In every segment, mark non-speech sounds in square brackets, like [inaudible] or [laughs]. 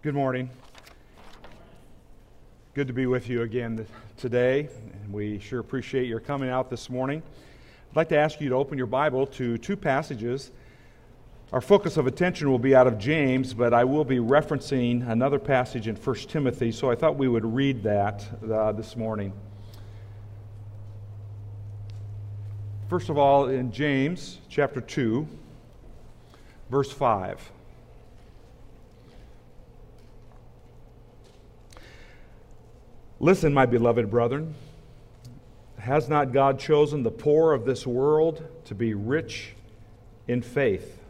Good morning. Good to be with you again today. And we sure appreciate your coming out this morning. I'd like to ask you to open your Bible to two passages. Our focus of attention will be out of James, but I will be referencing another passage in 1 Timothy, so I thought we would read that uh, this morning. First of all, in James chapter 2, verse 5. Listen, my beloved brethren. Has not God chosen the poor of this world to be rich in faith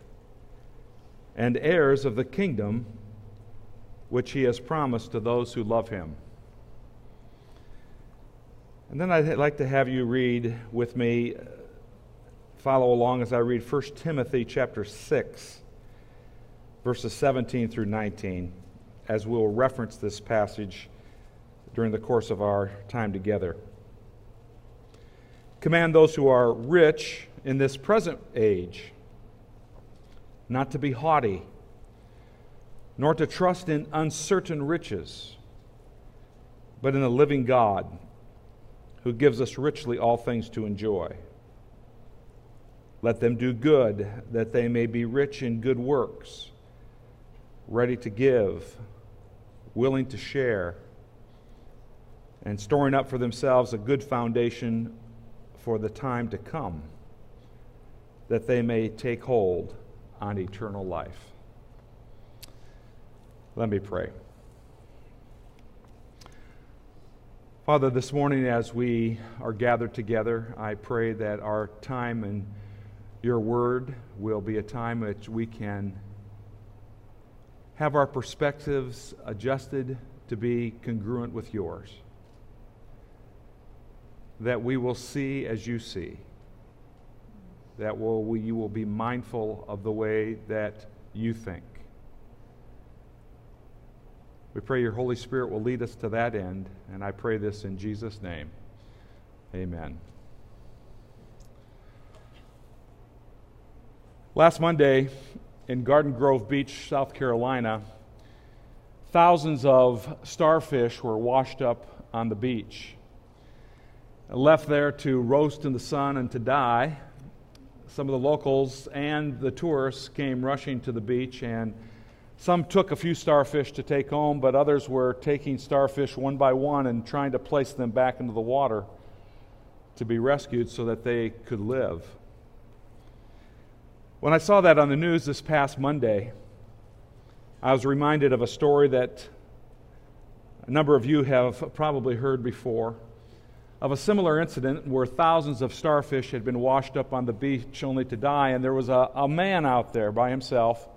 and heirs of the kingdom which he has promised to those who love him? And then I'd like to have you read with me, uh, follow along as I read 1 Timothy chapter 6, verses 17 through 19, as we'll reference this passage during the course of our time together. Command those who are rich in this present age not to be haughty, nor to trust in uncertain riches, but in the living God who gives us richly all things to enjoy. Let them do good, that they may be rich in good works, ready to give, willing to share and storing up for themselves a good foundation for the time to come, that they may take hold on eternal life. Let me pray. Father, this morning as we are gathered together, I pray that our time and your word will be a time which we can have our perspectives adjusted to be congruent with yours that we will see as you see, that will, we, you will be mindful of the way that you think. We pray your Holy Spirit will lead us to that end, and I pray this in Jesus' name. Amen. Last Monday in Garden Grove Beach, South Carolina, thousands of starfish were washed up on the beach left there to roast in the sun and to die. Some of the locals and the tourists came rushing to the beach, and some took a few starfish to take home, but others were taking starfish one by one and trying to place them back into the water to be rescued so that they could live. When I saw that on the news this past Monday, I was reminded of a story that a number of you have probably heard before of a similar incident where thousands of starfish had been washed up on the beach only to die, and there was a, a man out there by himself.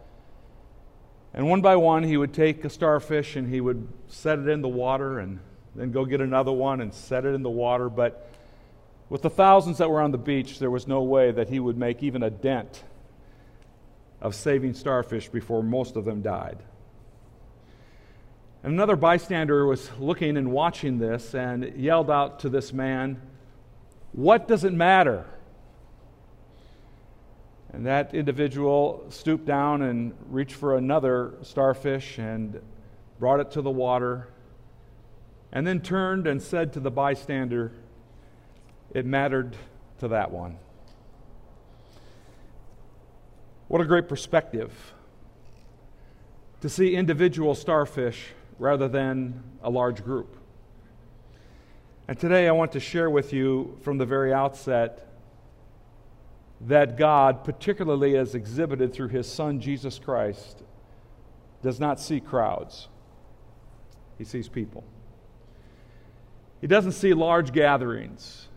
And one by one, he would take a starfish and he would set it in the water and then go get another one and set it in the water. But with the thousands that were on the beach, there was no way that he would make even a dent of saving starfish before most of them died. Another bystander was looking and watching this and yelled out to this man, What does it matter? And that individual stooped down and reached for another starfish and brought it to the water, and then turned and said to the bystander, It mattered to that one. What a great perspective to see individual starfish rather than a large group. And today I want to share with you from the very outset that God, particularly as exhibited through his Son Jesus Christ, does not see crowds, he sees people. He doesn't see large gatherings,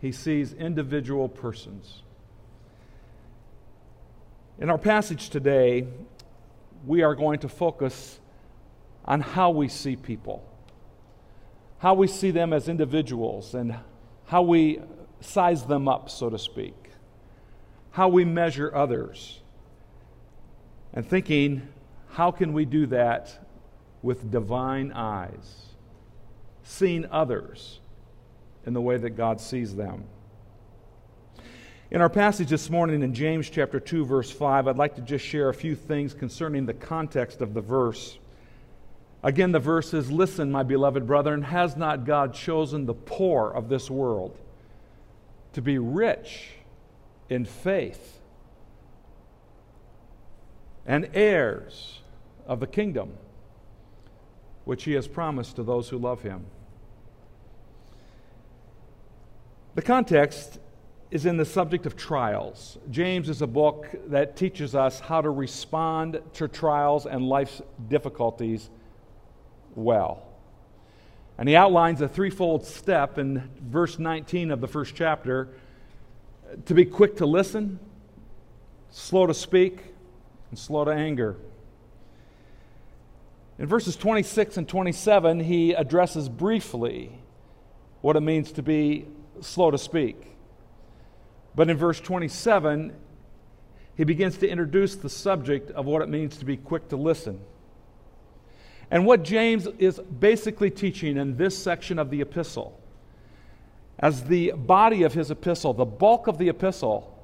he sees individual persons. In our passage today, we are going to focus on how we see people, how we see them as individuals, and how we size them up, so to speak, how we measure others, and thinking, how can we do that with divine eyes, seeing others in the way that God sees them? In our passage this morning in James chapter 2 verse 5, I'd like to just share a few things concerning the context of the verse. Again, the verse is Listen, my beloved brethren, has not God chosen the poor of this world to be rich in faith and heirs of the kingdom which he has promised to those who love him? The context is in the subject of trials. James is a book that teaches us how to respond to trials and life's difficulties well. And he outlines a threefold step in verse 19 of the first chapter to be quick to listen, slow to speak, and slow to anger. In verses 26 and 27, he addresses briefly what it means to be slow to speak. But in verse 27, he begins to introduce the subject of what it means to be quick to listen. And what James is basically teaching in this section of the epistle, as the body of his epistle, the bulk of the epistle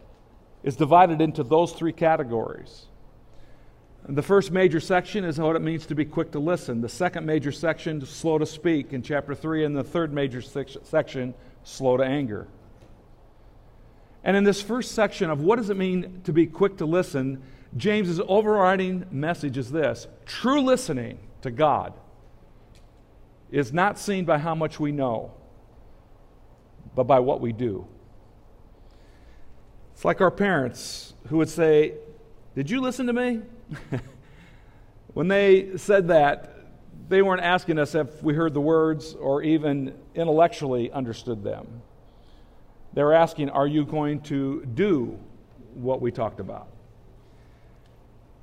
is divided into those three categories. The first major section is what it means to be quick to listen. The second major section, slow to speak in chapter 3. And the third major section, slow to anger. And in this first section of what does it mean to be quick to listen, James's overriding message is this true listening to God is not seen by how much we know, but by what we do. It's like our parents who would say, Did you listen to me? [laughs] when they said that, they weren't asking us if we heard the words or even intellectually understood them. They were asking, Are you going to do what we talked about?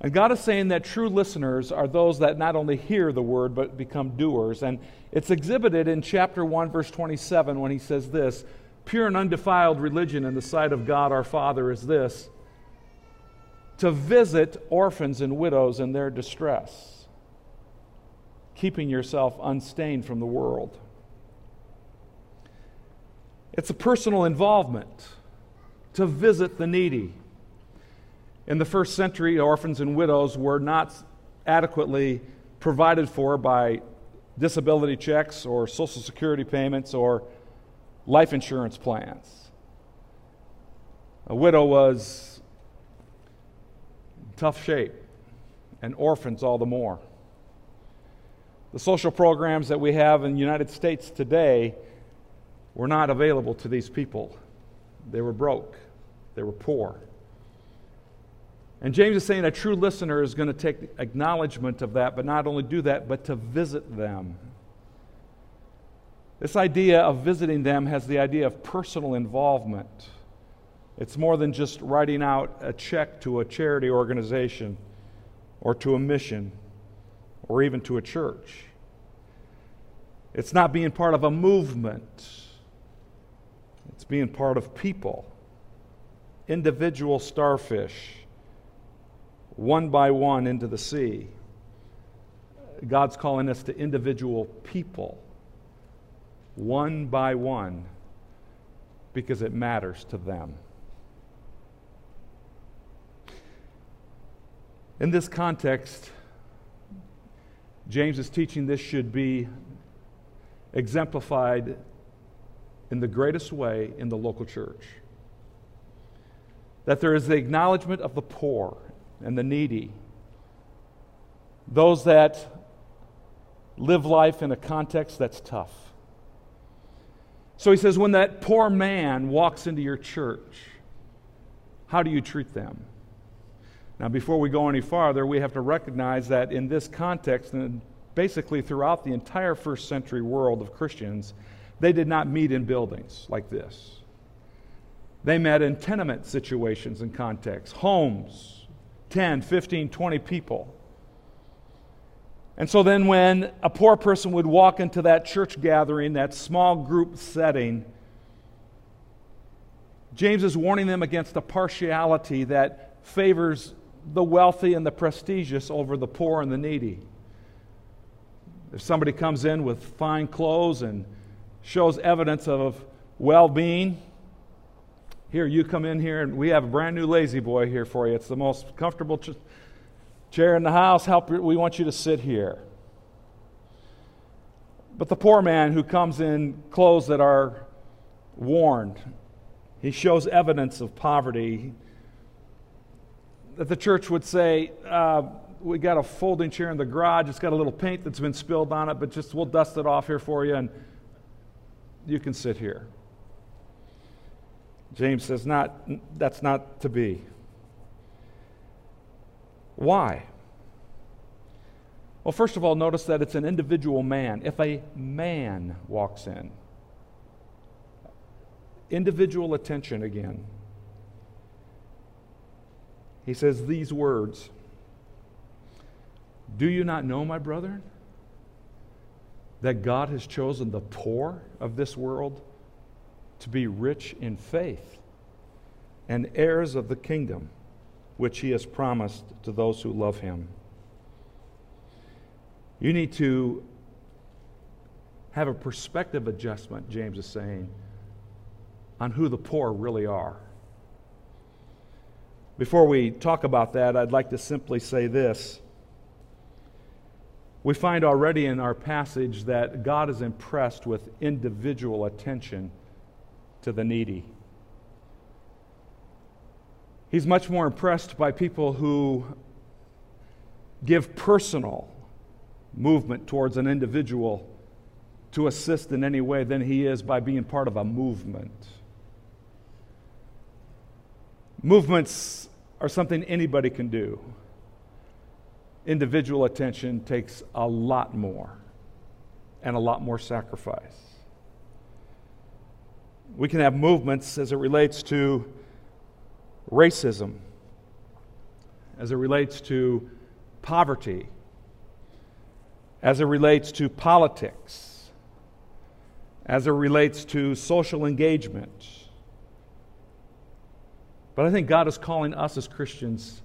And God is saying that true listeners are those that not only hear the word, but become doers. And it's exhibited in chapter 1, verse 27, when he says this Pure and undefiled religion in the sight of God our Father is this to visit orphans and widows in their distress, keeping yourself unstained from the world. It's a personal involvement to visit the needy. In the first century, orphans and widows were not adequately provided for by disability checks or social security payments or life insurance plans. A widow was in tough shape, and orphans all the more. The social programs that we have in the United States today were not available to these people. They were broke, they were poor. And James is saying a true listener is going to take acknowledgement of that, but not only do that, but to visit them. This idea of visiting them has the idea of personal involvement. It's more than just writing out a check to a charity organization or to a mission or even to a church. It's not being part of a movement it's being part of people, individual starfish, one by one into the sea. God's calling us to individual people, one by one, because it matters to them. In this context, James is teaching this should be exemplified in the greatest way in the local church. That there is the acknowledgement of the poor and the needy, those that live life in a context that's tough. So he says, when that poor man walks into your church, how do you treat them? Now, before we go any farther, we have to recognize that in this context, and basically throughout the entire first century world of Christians, they did not meet in buildings like this. They met in tenement situations and contexts, homes, 10, 15, 20 people. And so then, when a poor person would walk into that church gathering, that small group setting, James is warning them against a partiality that favors the wealthy and the prestigious over the poor and the needy. If somebody comes in with fine clothes and shows evidence of well being, Here, you come in here, and we have a brand new La-Z-Boy here for you. It's the most comfortable ch- chair in the house. Help, we want you to sit here. But the poor man who comes in clothes that are worn, he shows evidence of poverty. That the church would say, uh, We got a folding chair in the garage. It's got a little paint that's been spilled on it, but just we'll dust it off here for you, and you can sit here. James says, not, That's not to be. Why? Well, first of all, notice that it's an individual man. If a man walks in, individual attention again. He says these words Do you not know, my brethren, that God has chosen the poor of this world to be rich in faith and heirs of the kingdom which he has promised to those who love him? You need to have a perspective adjustment, James is saying, on who the poor really are. Before we talk about that, I'd like to simply say this. We find already in our passage that God is impressed with individual attention to the needy. He's much more impressed by people who give personal movement towards an individual to assist in any way than he is by being part of a movement. Movements are something anybody can do. Individual attention takes a lot more and a lot more sacrifice. We can have movements as it relates to racism, as it relates to poverty, as it relates to politics, as it relates to social engagement. But I think God is calling us as Christians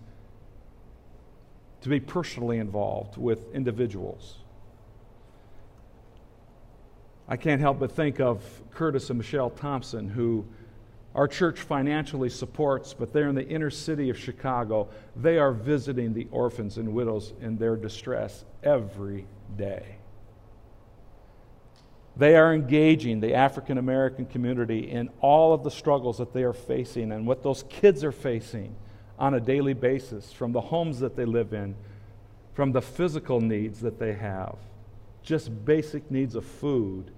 to be personally involved with individuals. I can't help but think of Curtis and Michelle Thompson, who our church financially supports, but they're in the inner city of Chicago. They are visiting the orphans and widows in their distress every day. They are engaging the African American community in all of the struggles that they are facing and what those kids are facing on a daily basis from the homes that they live in, from the physical needs that they have, just basic needs of food,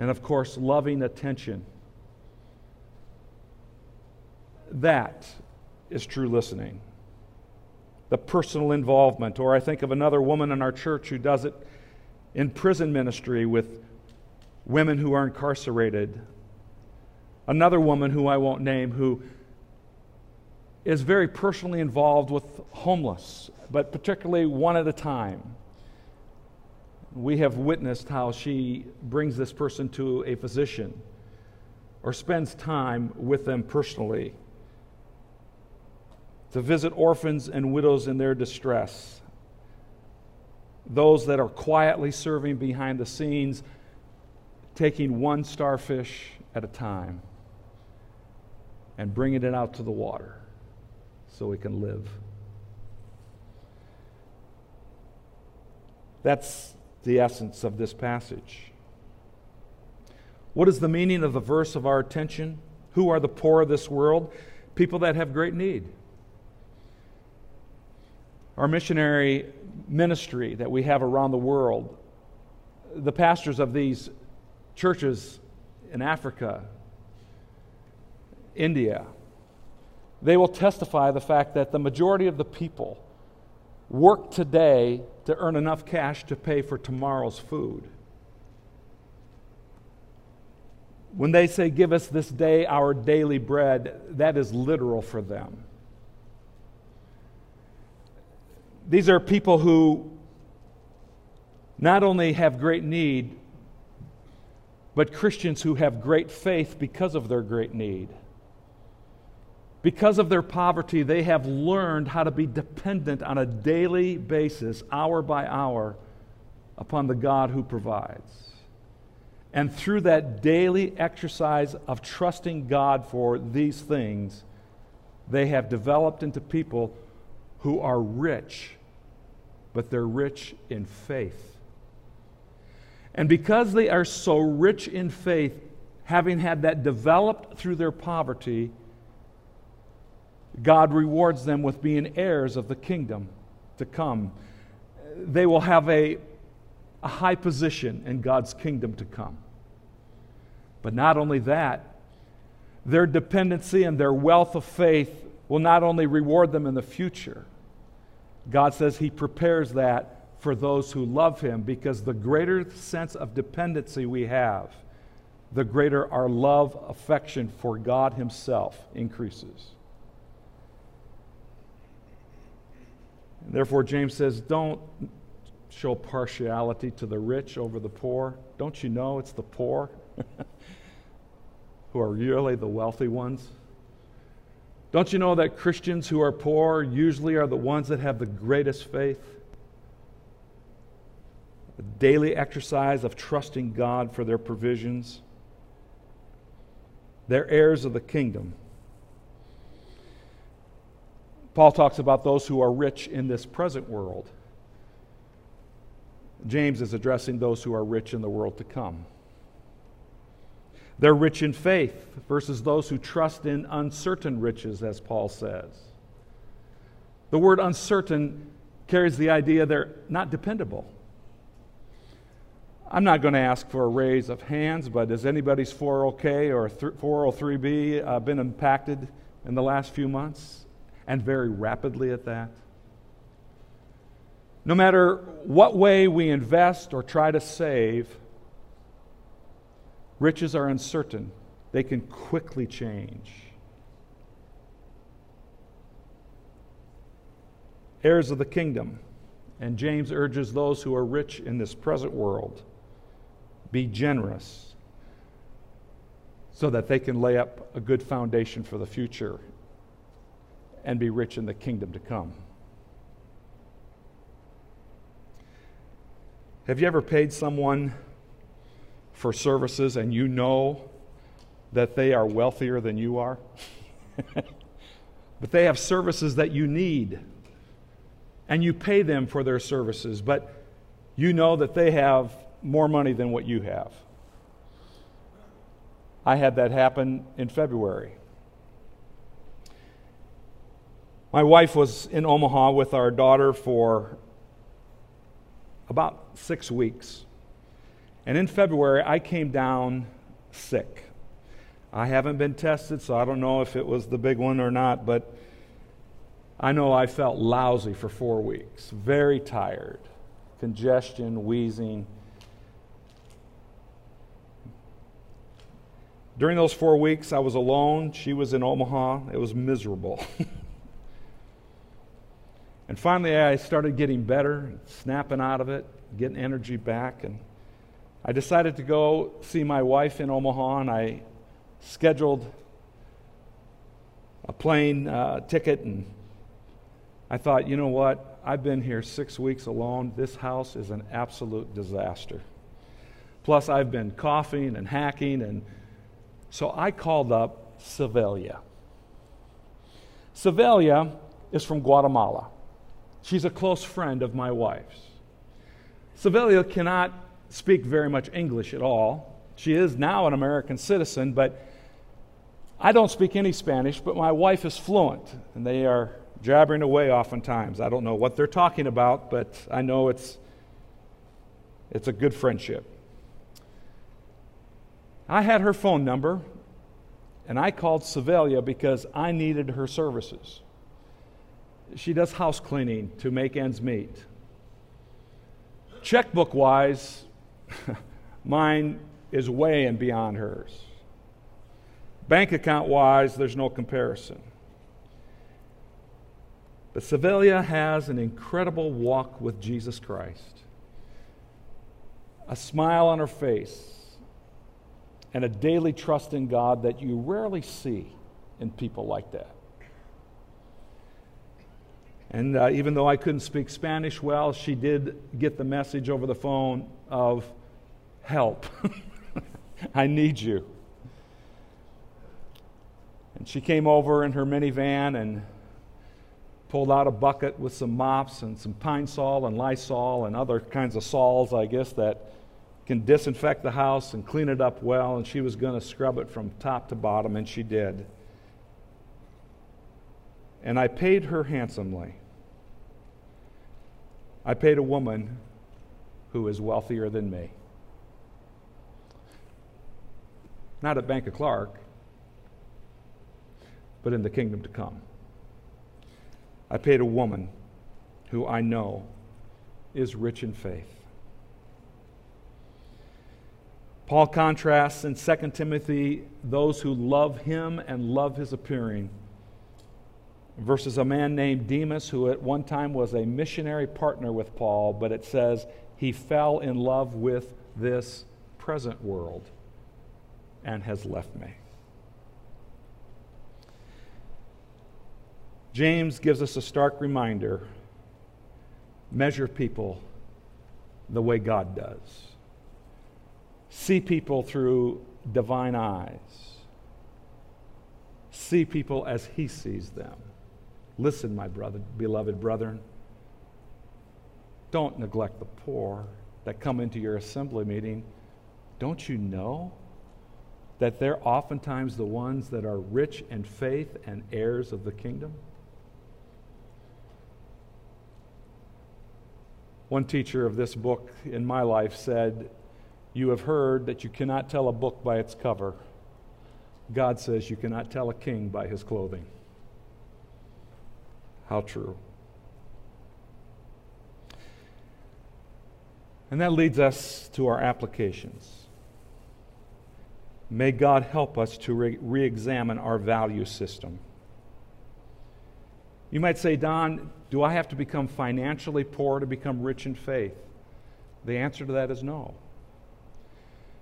and of course, loving attention. That is true listening the personal involvement. Or I think of another woman in our church who does it in prison ministry with women who are incarcerated. Another woman who I won't name who is very personally involved with homeless, but particularly one at a time. We have witnessed how she brings this person to a physician or spends time with them personally to visit orphans and widows in their distress, those that are quietly serving behind the scenes, taking one starfish at a time and bringing it out to the water so we can live. That's the essence of this passage. What is the meaning of the verse of our attention? Who are the poor of this world? People that have great need our missionary ministry that we have around the world, the pastors of these churches in Africa, India, they will testify the fact that the majority of the people work today to earn enough cash to pay for tomorrow's food. When they say, Give us this day our daily bread, that is literal for them. These are people who not only have great need, but Christians who have great faith because of their great need. Because of their poverty, they have learned how to be dependent on a daily basis, hour by hour, upon the God who provides. And through that daily exercise of trusting God for these things, they have developed into people who are rich, but they're rich in faith. And because they are so rich in faith, having had that developed through their poverty, God rewards them with being heirs of the kingdom to come. They will have a, a high position in God's kingdom to come. But not only that, their dependency and their wealth of faith will not only reward them in the future, God says He prepares that for those who love Him because the greater sense of dependency we have, the greater our love, affection for God Himself increases. Therefore, James says, don't show partiality to the rich over the poor. Don't you know it's the poor [laughs] who are really the wealthy ones? Don't you know that Christians who are poor usually are the ones that have the greatest faith? A daily exercise of trusting God for their provisions. They're heirs of the kingdom. Paul talks about those who are rich in this present world. James is addressing those who are rich in the world to come. They're rich in faith versus those who trust in uncertain riches, as Paul says. The word uncertain carries the idea they're not dependable. I'm not going to ask for a raise of hands, but has anybody's 401k or 403b uh, been impacted in the last few months? And very rapidly at that. No matter what way we invest or try to save, riches are uncertain. They can quickly change. Heirs of the kingdom. And James urges those who are rich in this present world be generous so that they can lay up a good foundation for the future and be rich in the kingdom to come. Have you ever paid someone for services and you know that they are wealthier than you are? [laughs] but they have services that you need, and you pay them for their services, but you know that they have more money than what you have. I had that happen in February. My wife was in Omaha with our daughter for about six weeks. And in February, I came down sick. I haven't been tested, so I don't know if it was the big one or not, but I know I felt lousy for four weeks, very tired, congestion, wheezing. During those four weeks, I was alone. She was in Omaha. It was miserable. [laughs] And finally, I started getting better, snapping out of it, getting energy back. And I decided to go see my wife in Omaha, and I scheduled a plane uh, ticket. And I thought, you know what? I've been here six weeks alone. This house is an absolute disaster. Plus, I've been coughing and hacking. And so I called up Sevelia. Sevelia is from Guatemala. She's a close friend of my wife's. Sevelia cannot speak very much English at all. She is now an American citizen, but I don't speak any Spanish, but my wife is fluent, and they are jabbering away oftentimes. I don't know what they're talking about, but I know it's, it's a good friendship. I had her phone number, and I called Sevelia because I needed her services she does house cleaning to make ends meet. Checkbook wise, [laughs] mine is way and beyond hers. Bank account wise, there's no comparison. But Sevelia has an incredible walk with Jesus Christ, a smile on her face, and a daily trust in God that you rarely see in people like that. And uh, even though I couldn't speak Spanish well, she did get the message over the phone of help. [laughs] I need you. And she came over in her minivan and pulled out a bucket with some mops and some Pine-Sol and Lysol and other kinds of sols, I guess, that can disinfect the house and clean it up well. And she was going to scrub it from top to bottom, and she did. And I paid her handsomely. I paid a woman who is wealthier than me. Not at Bank of Clark, but in the kingdom to come. I paid a woman who I know is rich in faith. Paul contrasts in 2 Timothy those who love him and love his appearing versus a man named Demas who at one time was a missionary partner with Paul, but it says he fell in love with this present world and has left me. James gives us a stark reminder measure people the way God does, see people through divine eyes, see people as He sees them. Listen, my brother, beloved brethren, don't neglect the poor that come into your assembly meeting. Don't you know that they're oftentimes the ones that are rich in faith and heirs of the kingdom? One teacher of this book in my life said, You have heard that you cannot tell a book by its cover. God says you cannot tell a king by his clothing. How true. And that leads us to our applications. May God help us to re examine our value system. You might say, Don, do I have to become financially poor to become rich in faith? The answer to that is no.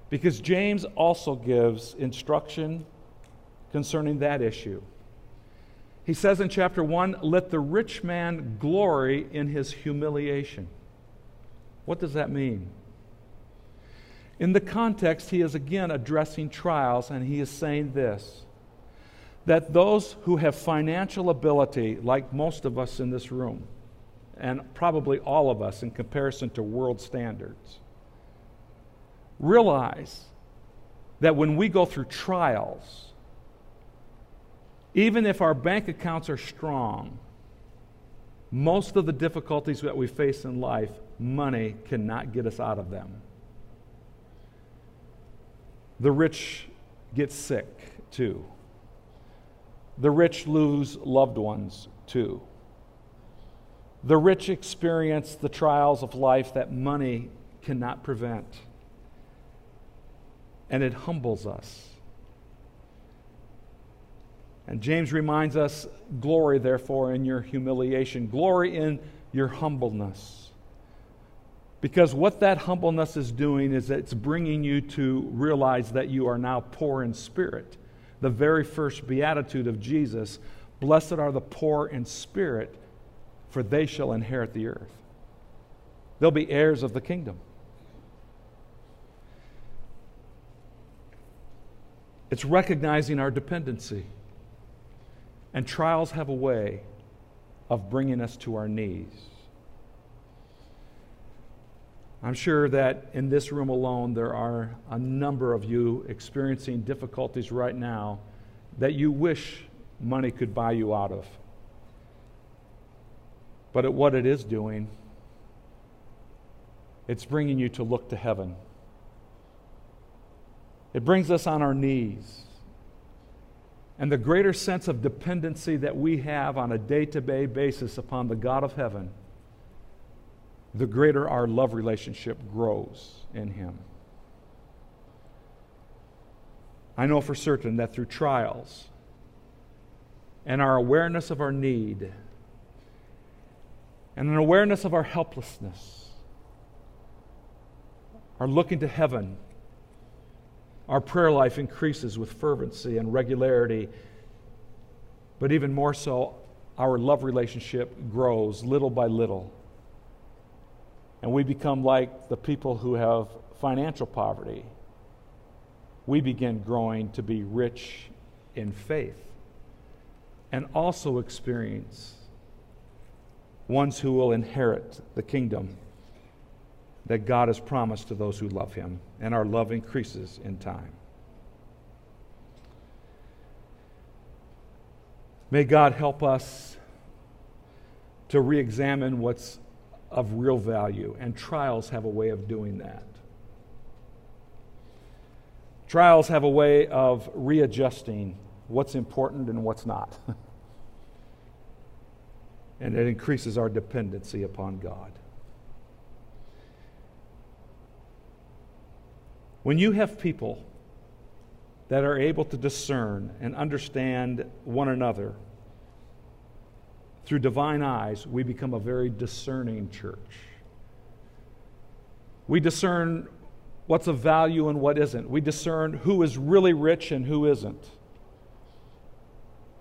Because James also gives instruction concerning that issue. He says in chapter 1 let the rich man glory in his humiliation. What does that mean? In the context, he is again addressing trials, and he is saying this that those who have financial ability, like most of us in this room, and probably all of us in comparison to world standards, realize that when we go through trials, even if our bank accounts are strong, most of the difficulties that we face in life, money cannot get us out of them. The rich get sick too. The rich lose loved ones too. The rich experience the trials of life that money cannot prevent. And it humbles us. And James reminds us glory, therefore, in your humiliation, glory in your humbleness. Because what that humbleness is doing is it's bringing you to realize that you are now poor in spirit the very first beatitude of Jesus Blessed are the poor in spirit, for they shall inherit the earth. They'll be heirs of the kingdom. It's recognizing our dependency. And trials have a way of bringing us to our knees. I'm sure that in this room alone, there are a number of you experiencing difficulties right now that you wish money could buy you out of. But at what it is doing, it's bringing you to look to heaven. It brings us on our knees. And the greater sense of dependency that we have on a day to day basis upon the God of heaven the greater our love relationship grows in Him. I know for certain that through trials and our awareness of our need and an awareness of our helplessness, our looking to heaven, our prayer life increases with fervency and regularity, but even more so, our love relationship grows little by little and we become like the people who have financial poverty. we begin growing to be rich in faith and also experience ones who will inherit the kingdom that God has promised to those who love Him, and our love increases in time. May God help us to re examine what's of real value, and trials have a way of doing that. Trials have a way of readjusting what's important and what's not. [laughs] and it increases our dependency upon God. When you have people that are able to discern and understand one another through divine eyes, we become a very discerning church. We discern what's of value and what isn't. We discern who is really rich and who isn't.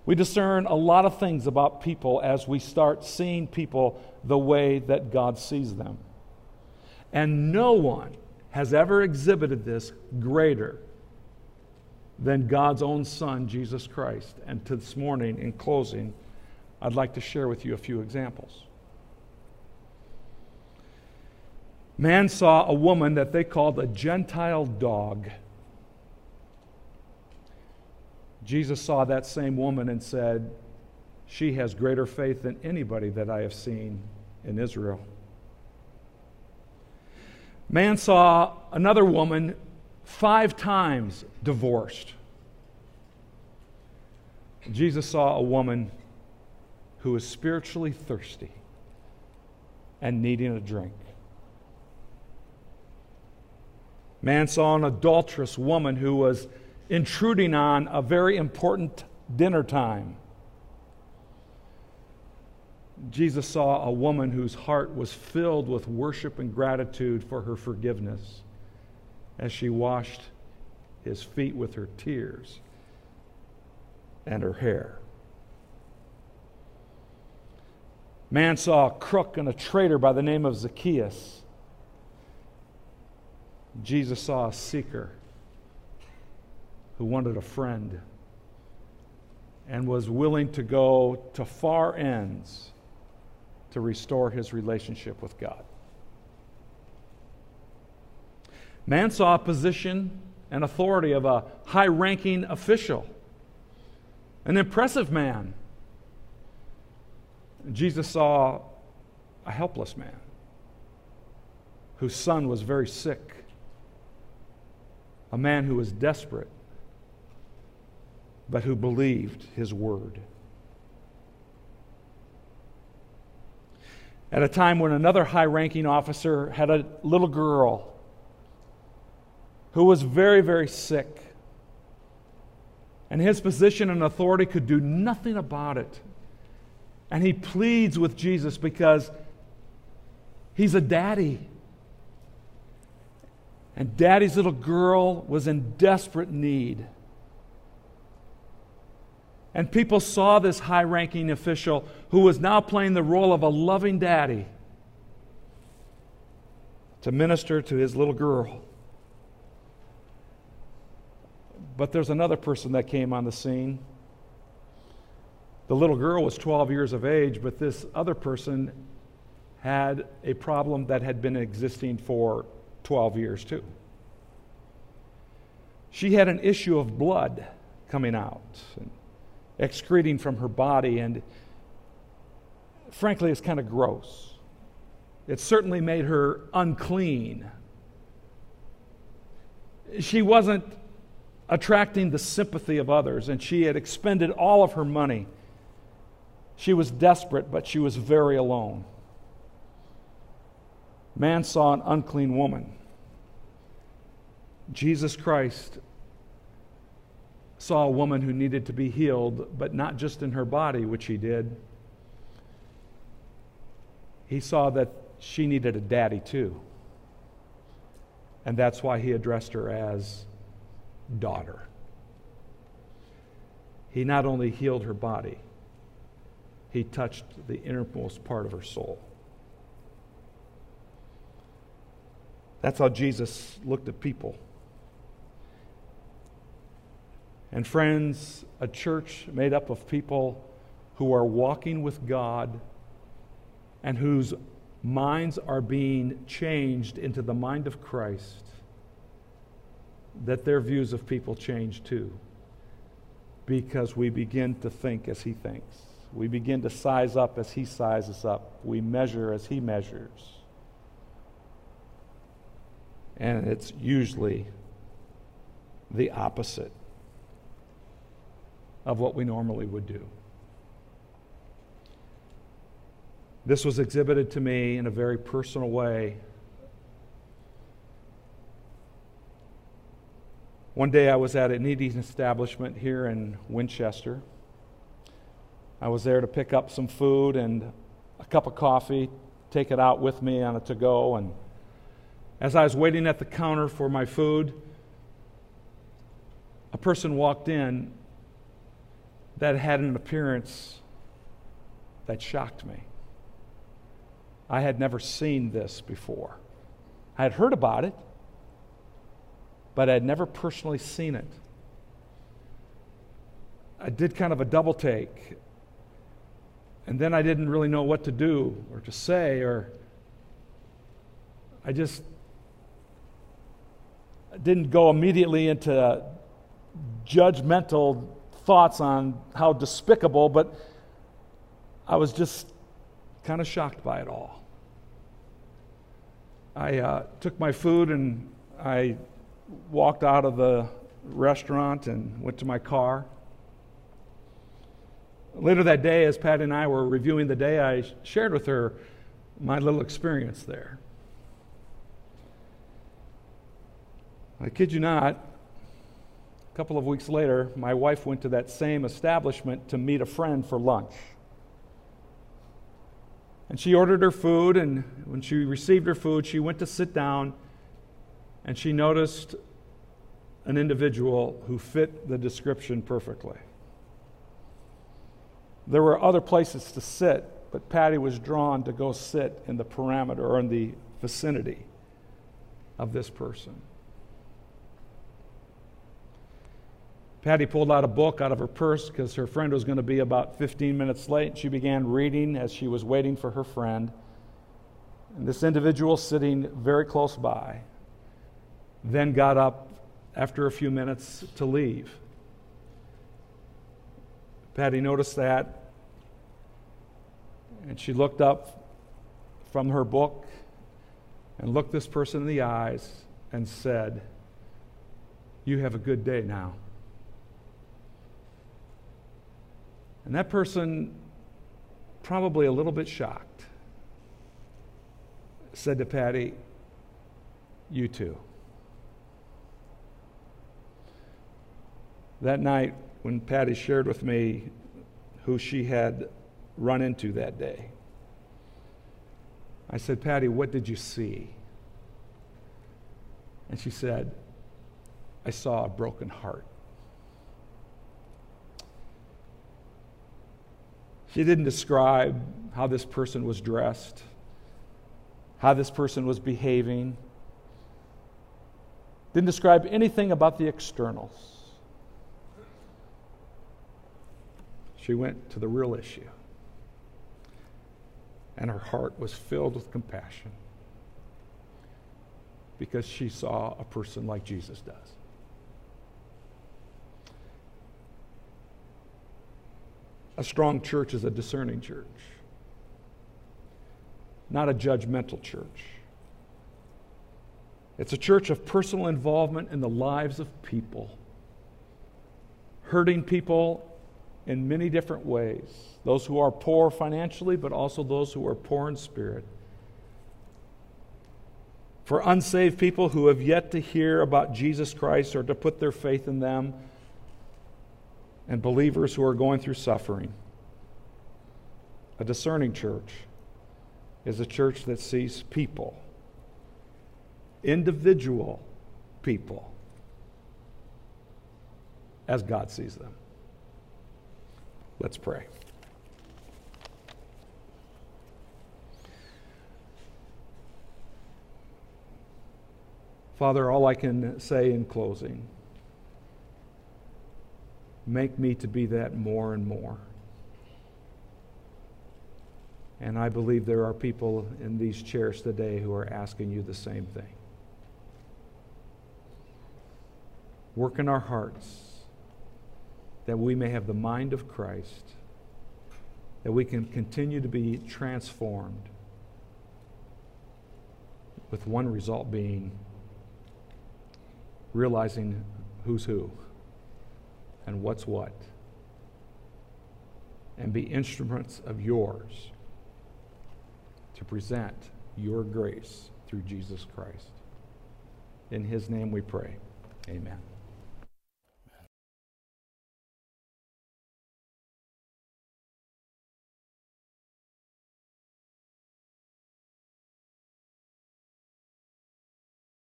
We discern a lot of things about people as we start seeing people the way that God sees them. And no one has ever exhibited this greater than God's own Son, Jesus Christ. And this morning, in closing, I'd like to share with you a few examples. Man saw a woman that they called a Gentile dog. Jesus saw that same woman and said, She has greater faith than anybody that I have seen in Israel. Man saw another woman five times divorced. Jesus saw a woman who was spiritually thirsty and needing a drink. Man saw an adulterous woman who was intruding on a very important dinner time. Jesus saw a woman whose heart was filled with worship and gratitude for her forgiveness as she washed his feet with her tears and her hair. Man saw a crook and a traitor by the name of Zacchaeus. Jesus saw a seeker who wanted a friend and was willing to go to far ends to restore his relationship with God. Man saw a position and authority of a high ranking official, an impressive man. Jesus saw a helpless man whose son was very sick, a man who was desperate, but who believed his word. At a time when another high ranking officer had a little girl who was very, very sick. And his position and authority could do nothing about it. And he pleads with Jesus because he's a daddy. And daddy's little girl was in desperate need. And people saw this high ranking official who was now playing the role of a loving daddy to minister to his little girl. But there's another person that came on the scene. The little girl was 12 years of age, but this other person had a problem that had been existing for 12 years too. She had an issue of blood coming out, excreting from her body, and frankly, it's kind of gross. It certainly made her unclean. She wasn't attracting the sympathy of others, and she had expended all of her money. She was desperate, but she was very alone. Man saw an unclean woman. Jesus Christ saw a woman who needed to be healed, but not just in her body, which he did. He saw that she needed a daddy too. And that's why he addressed her as daughter. He not only healed her body, he touched the innermost part of her soul. That's how Jesus looked at people. And friends, a church made up of people who are walking with God and whose minds are being changed into the mind of Christ, that their views of people change too. Because we begin to think as He thinks. We begin to size up as He sizes up. We measure as He measures. And it's usually the opposite of what we normally would do. This was exhibited to me in a very personal way. One day I was at an eating establishment here in Winchester. I was there to pick up some food and a cup of coffee, take it out with me on a to go. And as I was waiting at the counter for my food, a person walked in that had an appearance that shocked me. I had never seen this before. I had heard about it, but I had never personally seen it. I did kind of a double take, and then I didn't really know what to do or to say, or I just didn't go immediately into judgmental thoughts on how despicable, but I was just kind of shocked by it all. I uh, took my food and I walked out of the restaurant and went to my car. Later that day, as Patty and I were reviewing the day, I shared with her my little experience there. I kid you not, couple of weeks later, my wife went to that same establishment to meet a friend for lunch. And she ordered her food, and when she received her food, she went to sit down and she noticed an individual who fit the description perfectly. There were other places to sit, but Patty was drawn to go sit in the parameter or in the vicinity of this person. Patty pulled out a book out of her purse because her friend was going to be about 15 minutes late. She began reading as she was waiting for her friend. And this individual sitting very close by then got up after a few minutes to leave. Patty noticed that, and she looked up from her book and looked this person in the eyes and said, You have a good day now. And that person, probably a little bit shocked, said to Patty, You too. That night, when Patty shared with me who she had run into that day, I said, Patty, what did you see? And she said, I saw a broken heart. She didn't describe how this person was dressed, how this person was behaving, didn't describe anything about the externals. She went to the real issue. And her heart was filled with compassion because she saw a person like Jesus does. A strong church is a discerning church, not a judgmental church. It's a church of personal involvement in the lives of people, hurting people in many different ways. Those who are poor financially, but also those who are poor in spirit. For unsaved people who have yet to hear about Jesus Christ or to put their faith in them, and believers who are going through suffering. A discerning church is a church that sees people, individual people, as God sees them. Let's pray. Father, all I can say in closing Make me to be that more and more. And I believe there are people in these chairs today who are asking you the same thing. Work in our hearts that we may have the mind of Christ, that we can continue to be transformed, with one result being realizing who's who and what's what, and be instruments of yours to present your grace through Jesus Christ. In his name we pray. Amen.